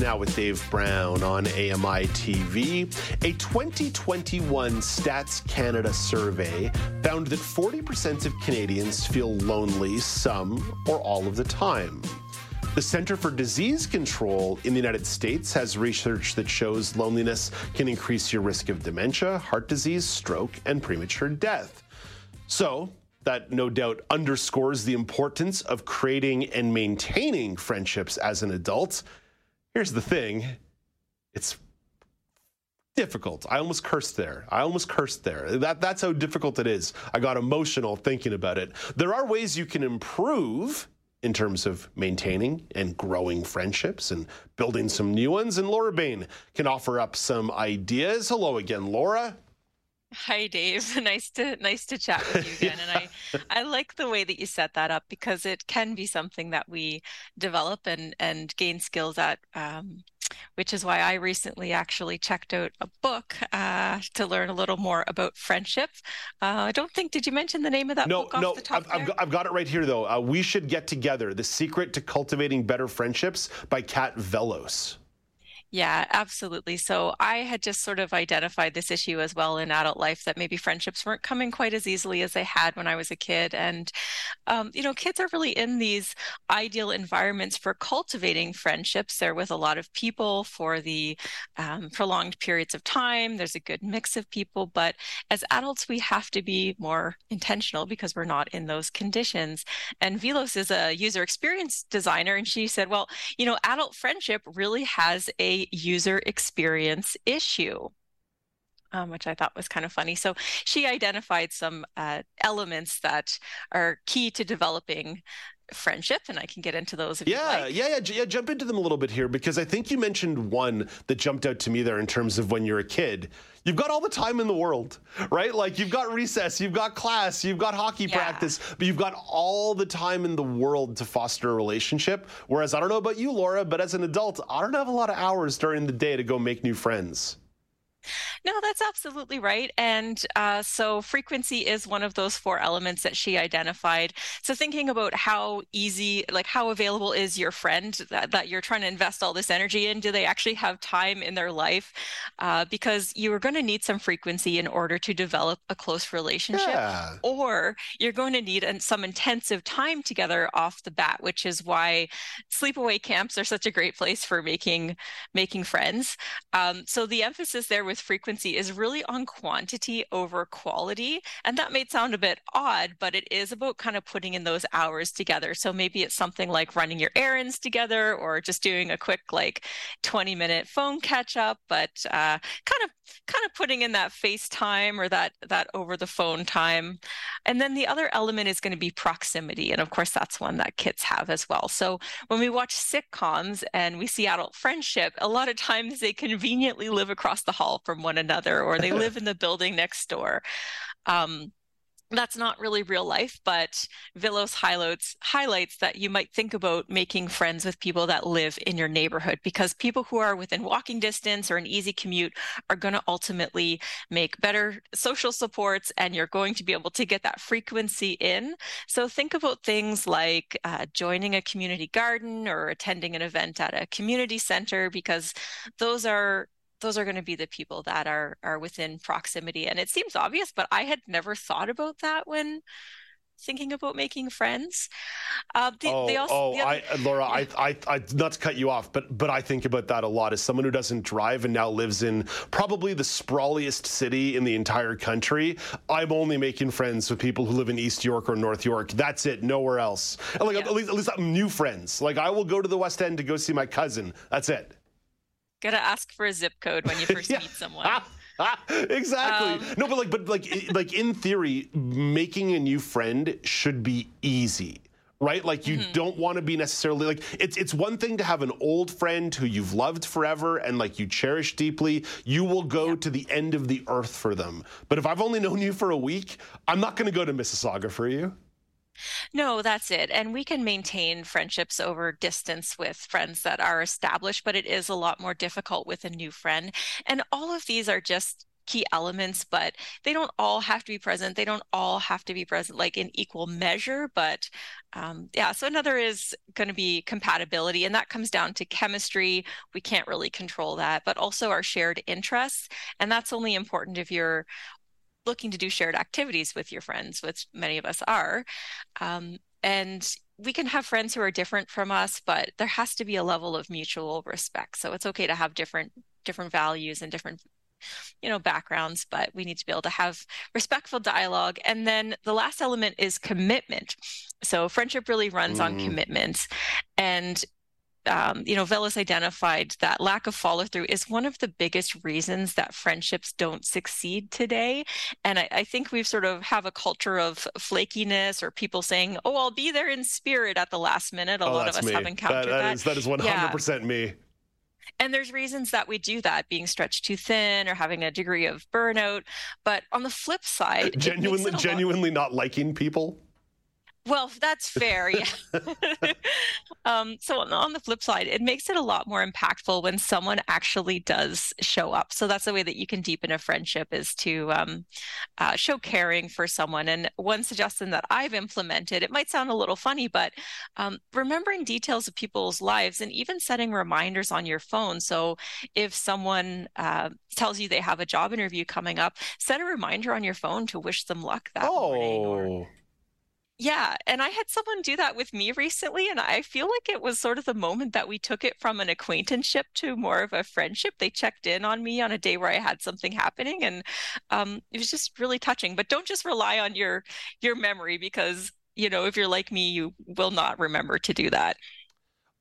Now with Dave Brown on AMI TV. A 2021 Stats Canada survey found that 40% of Canadians feel lonely some or all of the time. The Center for Disease Control in the United States has research that shows loneliness can increase your risk of dementia, heart disease, stroke, and premature death. So, that no doubt underscores the importance of creating and maintaining friendships as an adult. Here's the thing it's difficult. I almost cursed there. I almost cursed there. That, that's how difficult it is. I got emotional thinking about it. There are ways you can improve in terms of maintaining and growing friendships and building some new ones. And Laura Bain can offer up some ideas. Hello again, Laura. Hi, Dave. Nice to nice to chat with you again. And I I like the way that you set that up because it can be something that we develop and and gain skills at. Um, which is why I recently actually checked out a book uh, to learn a little more about friendship. Uh, I don't think did you mention the name of that no, book? No, no, I've, I've, got, I've got it right here though. Uh, we should get together: The Secret to Cultivating Better Friendships by Kat Vellos. Yeah, absolutely. So I had just sort of identified this issue as well in adult life that maybe friendships weren't coming quite as easily as they had when I was a kid. And, um, you know, kids are really in these ideal environments for cultivating friendships. They're with a lot of people for the um, prolonged periods of time. There's a good mix of people. But as adults, we have to be more intentional because we're not in those conditions. And Vellos is a user experience designer. And she said, well, you know, adult friendship really has a user experience issue. Um, which I thought was kind of funny. So she identified some uh, elements that are key to developing friendship, and I can get into those. yeah, like. yeah, yeah, yeah. Jump into them a little bit here because I think you mentioned one that jumped out to me there in terms of when you're a kid. You've got all the time in the world, right? Like you've got recess, you've got class, you've got hockey yeah. practice, but you've got all the time in the world to foster a relationship. Whereas I don't know about you, Laura, but as an adult, I don't have a lot of hours during the day to go make new friends. No, that's absolutely right. And uh, so frequency is one of those four elements that she identified. So thinking about how easy, like how available is your friend that, that you're trying to invest all this energy in? Do they actually have time in their life? Uh, because you are going to need some frequency in order to develop a close relationship, yeah. or you're going to need some intensive time together off the bat, which is why sleepaway camps are such a great place for making making friends. Um, so the emphasis there with frequency is really on quantity over quality. And that may sound a bit odd, but it is about kind of putting in those hours together. So maybe it's something like running your errands together or just doing a quick like 20 minute phone catch up, but uh, kind of kind of putting in that FaceTime or that that over the phone time. And then the other element is going to be proximity. And of course, that's one that kids have as well. So when we watch sitcoms and we see adult friendship, a lot of times they conveniently live across the hall from one another or they live in the building next door. Um, that's not really real life, but Vellos highlights highlights that you might think about making friends with people that live in your neighborhood because people who are within walking distance or an easy commute are going to ultimately make better social supports and you're going to be able to get that frequency in. So think about things like uh, joining a community garden or attending an event at a community center because those are those are going to be the people that are are within proximity and it seems obvious but i had never thought about that when thinking about making friends. Uh, the, oh, also, oh, other, I, Laura, I, I, I, not to cut you off, but but I think about that a lot as someone who doesn't drive and now lives in probably the sprawliest city in the entire country. I'm only making friends with people who live in East York or North York. That's it, nowhere else. And like yeah. at least at least I'm new friends. Like I will go to the West End to go see my cousin. That's it. Gotta ask for a zip code when you first yeah. meet someone. exactly. Um, no, but like, but like, like in theory, making a new friend should be easy, right? Like you mm-hmm. don't want to be necessarily like it's it's one thing to have an old friend who you've loved forever and like you cherish deeply. You will go yeah. to the end of the earth for them. But if I've only known you for a week, I'm not going to go to Mississauga for you. No, that's it. And we can maintain friendships over distance with friends that are established, but it is a lot more difficult with a new friend. And all of these are just key elements, but they don't all have to be present. They don't all have to be present like in equal measure. But um, yeah, so another is going to be compatibility, and that comes down to chemistry. We can't really control that, but also our shared interests. And that's only important if you're looking to do shared activities with your friends, which many of us are. Um, and we can have friends who are different from us, but there has to be a level of mutual respect. So it's okay to have different different values and different you know backgrounds but we need to be able to have respectful dialogue and then the last element is commitment so friendship really runs mm. on commitment and um, you know, Vellos identified that lack of follow through is one of the biggest reasons that friendships don't succeed today. And I, I, think we've sort of have a culture of flakiness or people saying, "Oh, I'll be there in spirit at the last minute." A oh, lot of us me. have encountered that. That, that. Is, that is one hundred percent me. And there's reasons that we do that, being stretched too thin or having a degree of burnout. But on the flip side, genuinely, genuinely lot... not liking people. Well, that's fair. Yeah. um, so on the flip side, it makes it a lot more impactful when someone actually does show up. So that's the way that you can deepen a friendship is to um, uh, show caring for someone. And one suggestion that I've implemented, it might sound a little funny, but um, remembering details of people's lives and even setting reminders on your phone. So if someone uh, tells you they have a job interview coming up, set a reminder on your phone to wish them luck that oh. morning. Or, oh. Yeah, and I had someone do that with me recently, and I feel like it was sort of the moment that we took it from an acquaintanceship to more of a friendship. They checked in on me on a day where I had something happening, and um, it was just really touching. But don't just rely on your your memory because you know if you're like me, you will not remember to do that.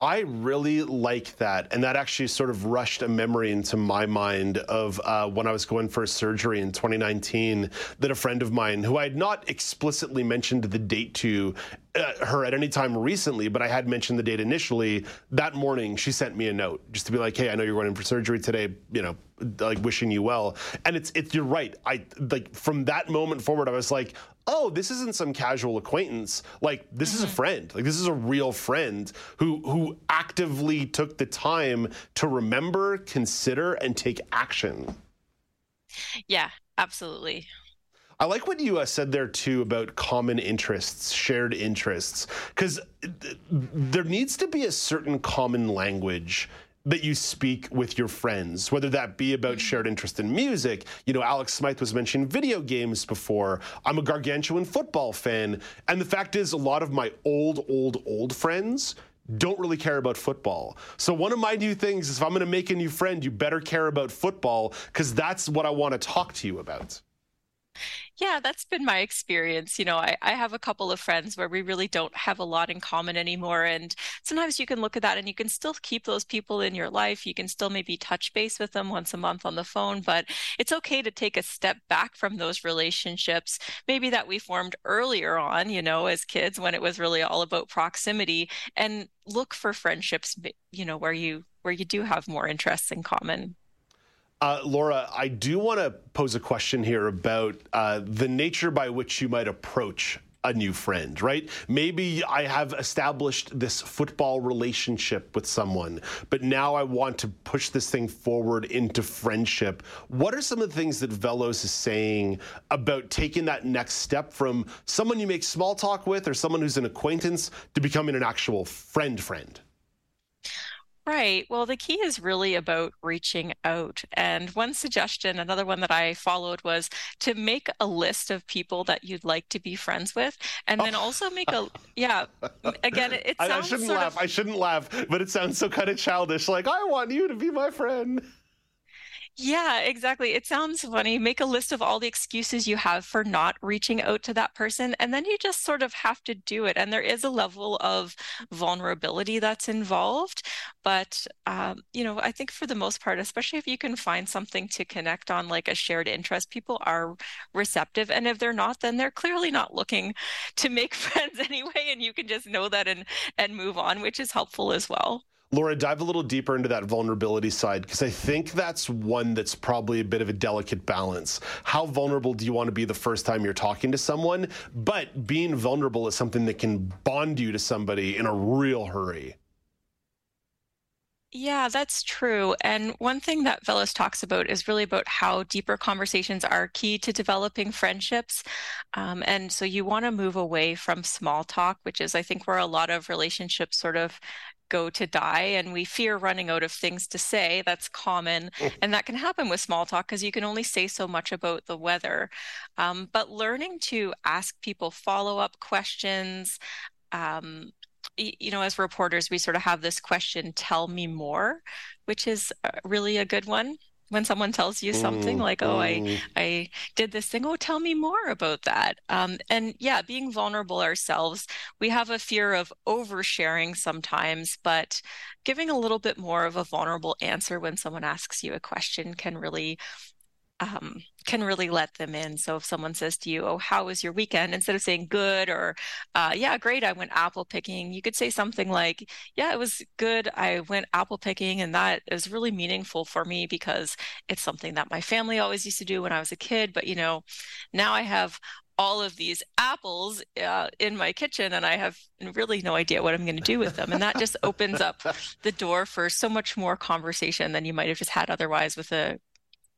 I really like that. And that actually sort of rushed a memory into my mind of uh, when I was going for surgery in 2019 that a friend of mine, who I had not explicitly mentioned the date to uh, her at any time recently, but I had mentioned the date initially, that morning she sent me a note just to be like, hey, I know you're going in for surgery today, you know, like wishing you well. And it's, it's, you're right. I, like, from that moment forward, I was like, oh, this isn't some casual acquaintance. Like this mm-hmm. is a mm-hmm. friend. Like this is a real friend who who actively took the time to remember, consider, and take action. Yeah, absolutely. I like what you uh, said there too about common interests, shared interests, because th- there needs to be a certain common language that you speak with your friends, whether that be about mm-hmm. shared interest in music. You know, Alex Smythe was mentioning video games before. I'm a gargantuan football fan. And the fact is, a lot of my old, old, old friends don't really care about football. So one of my new things is if I'm going to make a new friend, you better care about football because that's what I want to talk to you about. Yeah, that's been my experience. You know, I, I have a couple of friends where we really don't have a lot in common anymore. And sometimes you can look at that and you can still keep those people in your life. You can still maybe touch base with them once a month on the phone, but it's okay to take a step back from those relationships, maybe that we formed earlier on, you know, as kids when it was really all about proximity and look for friendships, you know, where you where you do have more interests in common. Uh, Laura, I do want to pose a question here about uh, the nature by which you might approach a new friend, right? Maybe I have established this football relationship with someone, but now I want to push this thing forward into friendship. What are some of the things that Vellos is saying about taking that next step from someone you make small talk with or someone who's an acquaintance to becoming an actual friend friend? Right. Well, the key is really about reaching out. And one suggestion, another one that I followed was to make a list of people that you'd like to be friends with. And then oh. also make a, yeah, again, it, it sounds I, I shouldn't laugh. Of, I shouldn't laugh, but it sounds so kind of childish. Like, I want you to be my friend. Yeah, exactly. It sounds funny. Make a list of all the excuses you have for not reaching out to that person, and then you just sort of have to do it. And there is a level of vulnerability that's involved. But, um, you know, I think for the most part, especially if you can find something to connect on, like a shared interest, people are receptive. And if they're not, then they're clearly not looking to make friends anyway. And you can just know that and, and move on, which is helpful as well. Laura, dive a little deeper into that vulnerability side because I think that's one that's probably a bit of a delicate balance. How vulnerable do you want to be the first time you're talking to someone? But being vulnerable is something that can bond you to somebody in a real hurry. Yeah, that's true. And one thing that Vellos talks about is really about how deeper conversations are key to developing friendships. Um, and so you want to move away from small talk, which is, I think, where a lot of relationships sort of go to die and we fear running out of things to say. That's common. Oh. And that can happen with small talk because you can only say so much about the weather. Um, but learning to ask people follow up questions, um, you know, as reporters, we sort of have this question, tell me more, which is uh, really a good one when someone tells you something like oh i i did this thing. Oh tell me more about that. Um, and yeah being vulnerable ourselves we have a fear of oversharing sometimes but giving a little bit more of a vulnerable answer when someone asks you a question can really um, can really let them in. So if someone says to you, "Oh, how was your weekend?" instead of saying "good" or uh, "Yeah, great, I went apple picking," you could say something like, "Yeah, it was good. I went apple picking, and that is really meaningful for me because it's something that my family always used to do when I was a kid. But you know, now I have." all of these apples uh, in my kitchen and I have really no idea what I'm going to do with them. And that just opens up the door for so much more conversation than you might have just had otherwise with a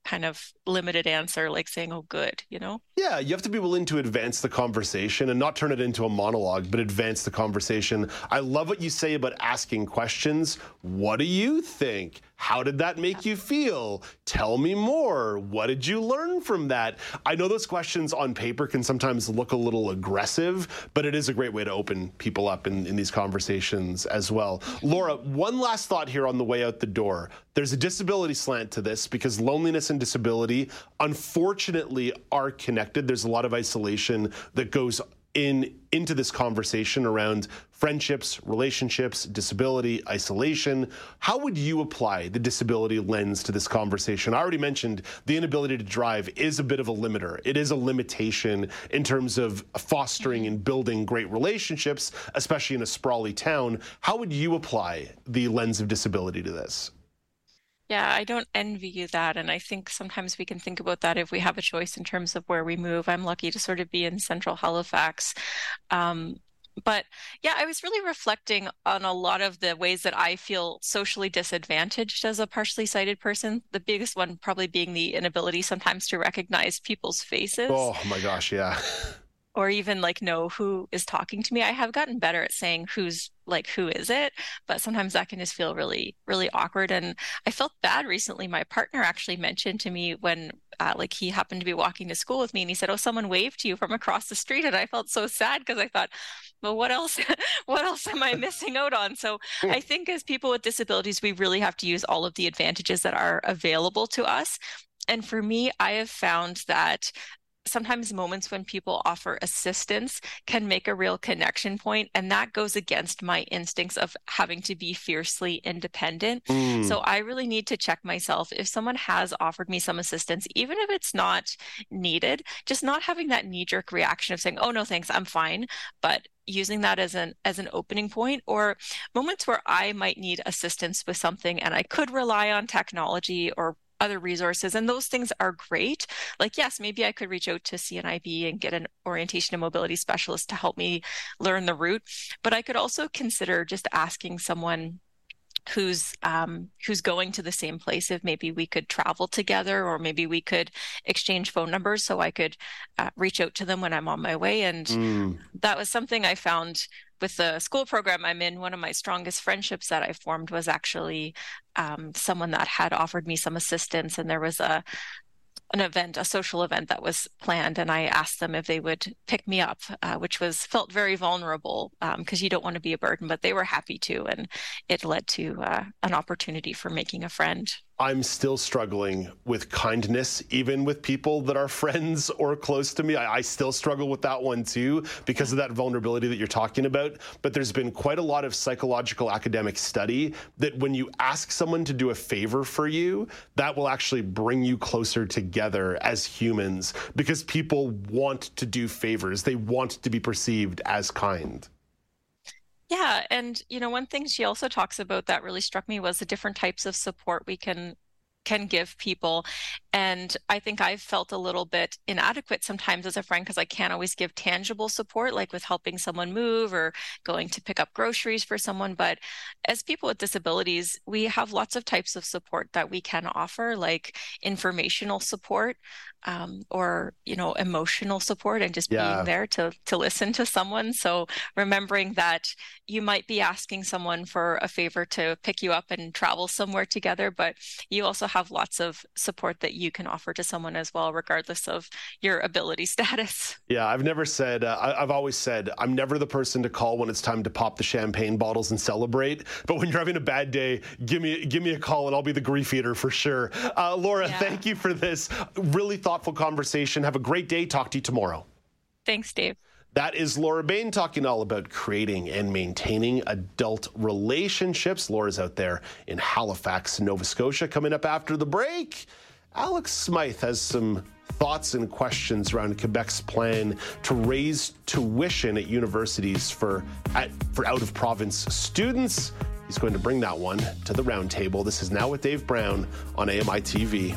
kind of limited answer like saying oh good you know? Yeah you have to be willing to advance the conversation and not turn it into a monologue but advance the conversation. I love what you say about asking questions. What do you think how did that make you feel? Tell me more. What did you learn from that? I know those questions on paper can sometimes look a little aggressive, but it is a great way to open people up in, in these conversations as well. Laura, one last thought here on the way out the door. There's a disability slant to this because loneliness and disability, unfortunately, are connected. There's a lot of isolation that goes in into this conversation around friendships, relationships, disability, isolation. How would you apply the disability lens to this conversation? I already mentioned the inability to drive is a bit of a limiter. It is a limitation in terms of fostering and building great relationships, especially in a sprawly town. How would you apply the lens of disability to this? Yeah, I don't envy you that. And I think sometimes we can think about that if we have a choice in terms of where we move. I'm lucky to sort of be in central Halifax. Um, but yeah, I was really reflecting on a lot of the ways that I feel socially disadvantaged as a partially sighted person. The biggest one probably being the inability sometimes to recognize people's faces. Oh my gosh, yeah. or even like know who is talking to me. I have gotten better at saying who's like who is it, but sometimes that can just feel really really awkward. And I felt bad recently. My partner actually mentioned to me when uh, like he happened to be walking to school with me, and he said, "Oh, someone waved to you from across the street," and I felt so sad because I thought, well, what else? what else am I missing out on? So I think as people with disabilities, we really have to use all of the advantages that are available to us and for me, I have found that sometimes moments when people offer assistance can make a real connection point and that goes against my instincts of having to be fiercely independent mm. so i really need to check myself if someone has offered me some assistance even if it's not needed just not having that knee jerk reaction of saying oh no thanks i'm fine but using that as an as an opening point or moments where i might need assistance with something and i could rely on technology or other resources and those things are great like yes maybe i could reach out to cnib and get an orientation and mobility specialist to help me learn the route but i could also consider just asking someone who's um, who's going to the same place if maybe we could travel together or maybe we could exchange phone numbers so i could uh, reach out to them when i'm on my way and mm. that was something i found with the school program I'm in, one of my strongest friendships that I formed was actually um, someone that had offered me some assistance, and there was a an event, a social event that was planned, and I asked them if they would pick me up, uh, which was felt very vulnerable because um, you don't want to be a burden, but they were happy to, and it led to uh, an opportunity for making a friend. I'm still struggling with kindness, even with people that are friends or close to me. I, I, still struggle with that one too, because of that vulnerability that you're talking about. But there's been quite a lot of psychological academic study that when you ask someone to do a favor for you, that will actually bring you closer together as humans because people want to do favors, they want to be perceived as kind. Yeah, and you know, one thing she also talks about that really struck me was the different types of support we can can give people. And I think I've felt a little bit inadequate sometimes as a friend because I can't always give tangible support, like with helping someone move or going to pick up groceries for someone. But as people with disabilities, we have lots of types of support that we can offer, like informational support um, or you know emotional support and just yeah. being there to to listen to someone so remembering that you might be asking someone for a favor to pick you up and travel somewhere together but you also have lots of support that you can offer to someone as well regardless of your ability status yeah i've never said uh, I, have always said i'm never the person to call when it's time to pop the champagne bottles and celebrate but when you're having a bad day give me give me a call and i'll be the grief eater for sure uh, laura yeah. thank you for this really thoughtful conversation. Have a great day. Talk to you tomorrow. Thanks, Dave. That is Laura Bain talking all about creating and maintaining adult relationships. Laura's out there in Halifax, Nova Scotia. Coming up after the break, Alex Smythe has some thoughts and questions around Quebec's plan to raise tuition at universities for, at, for out of province students. He's going to bring that one to the roundtable. This is Now with Dave Brown on AMI TV.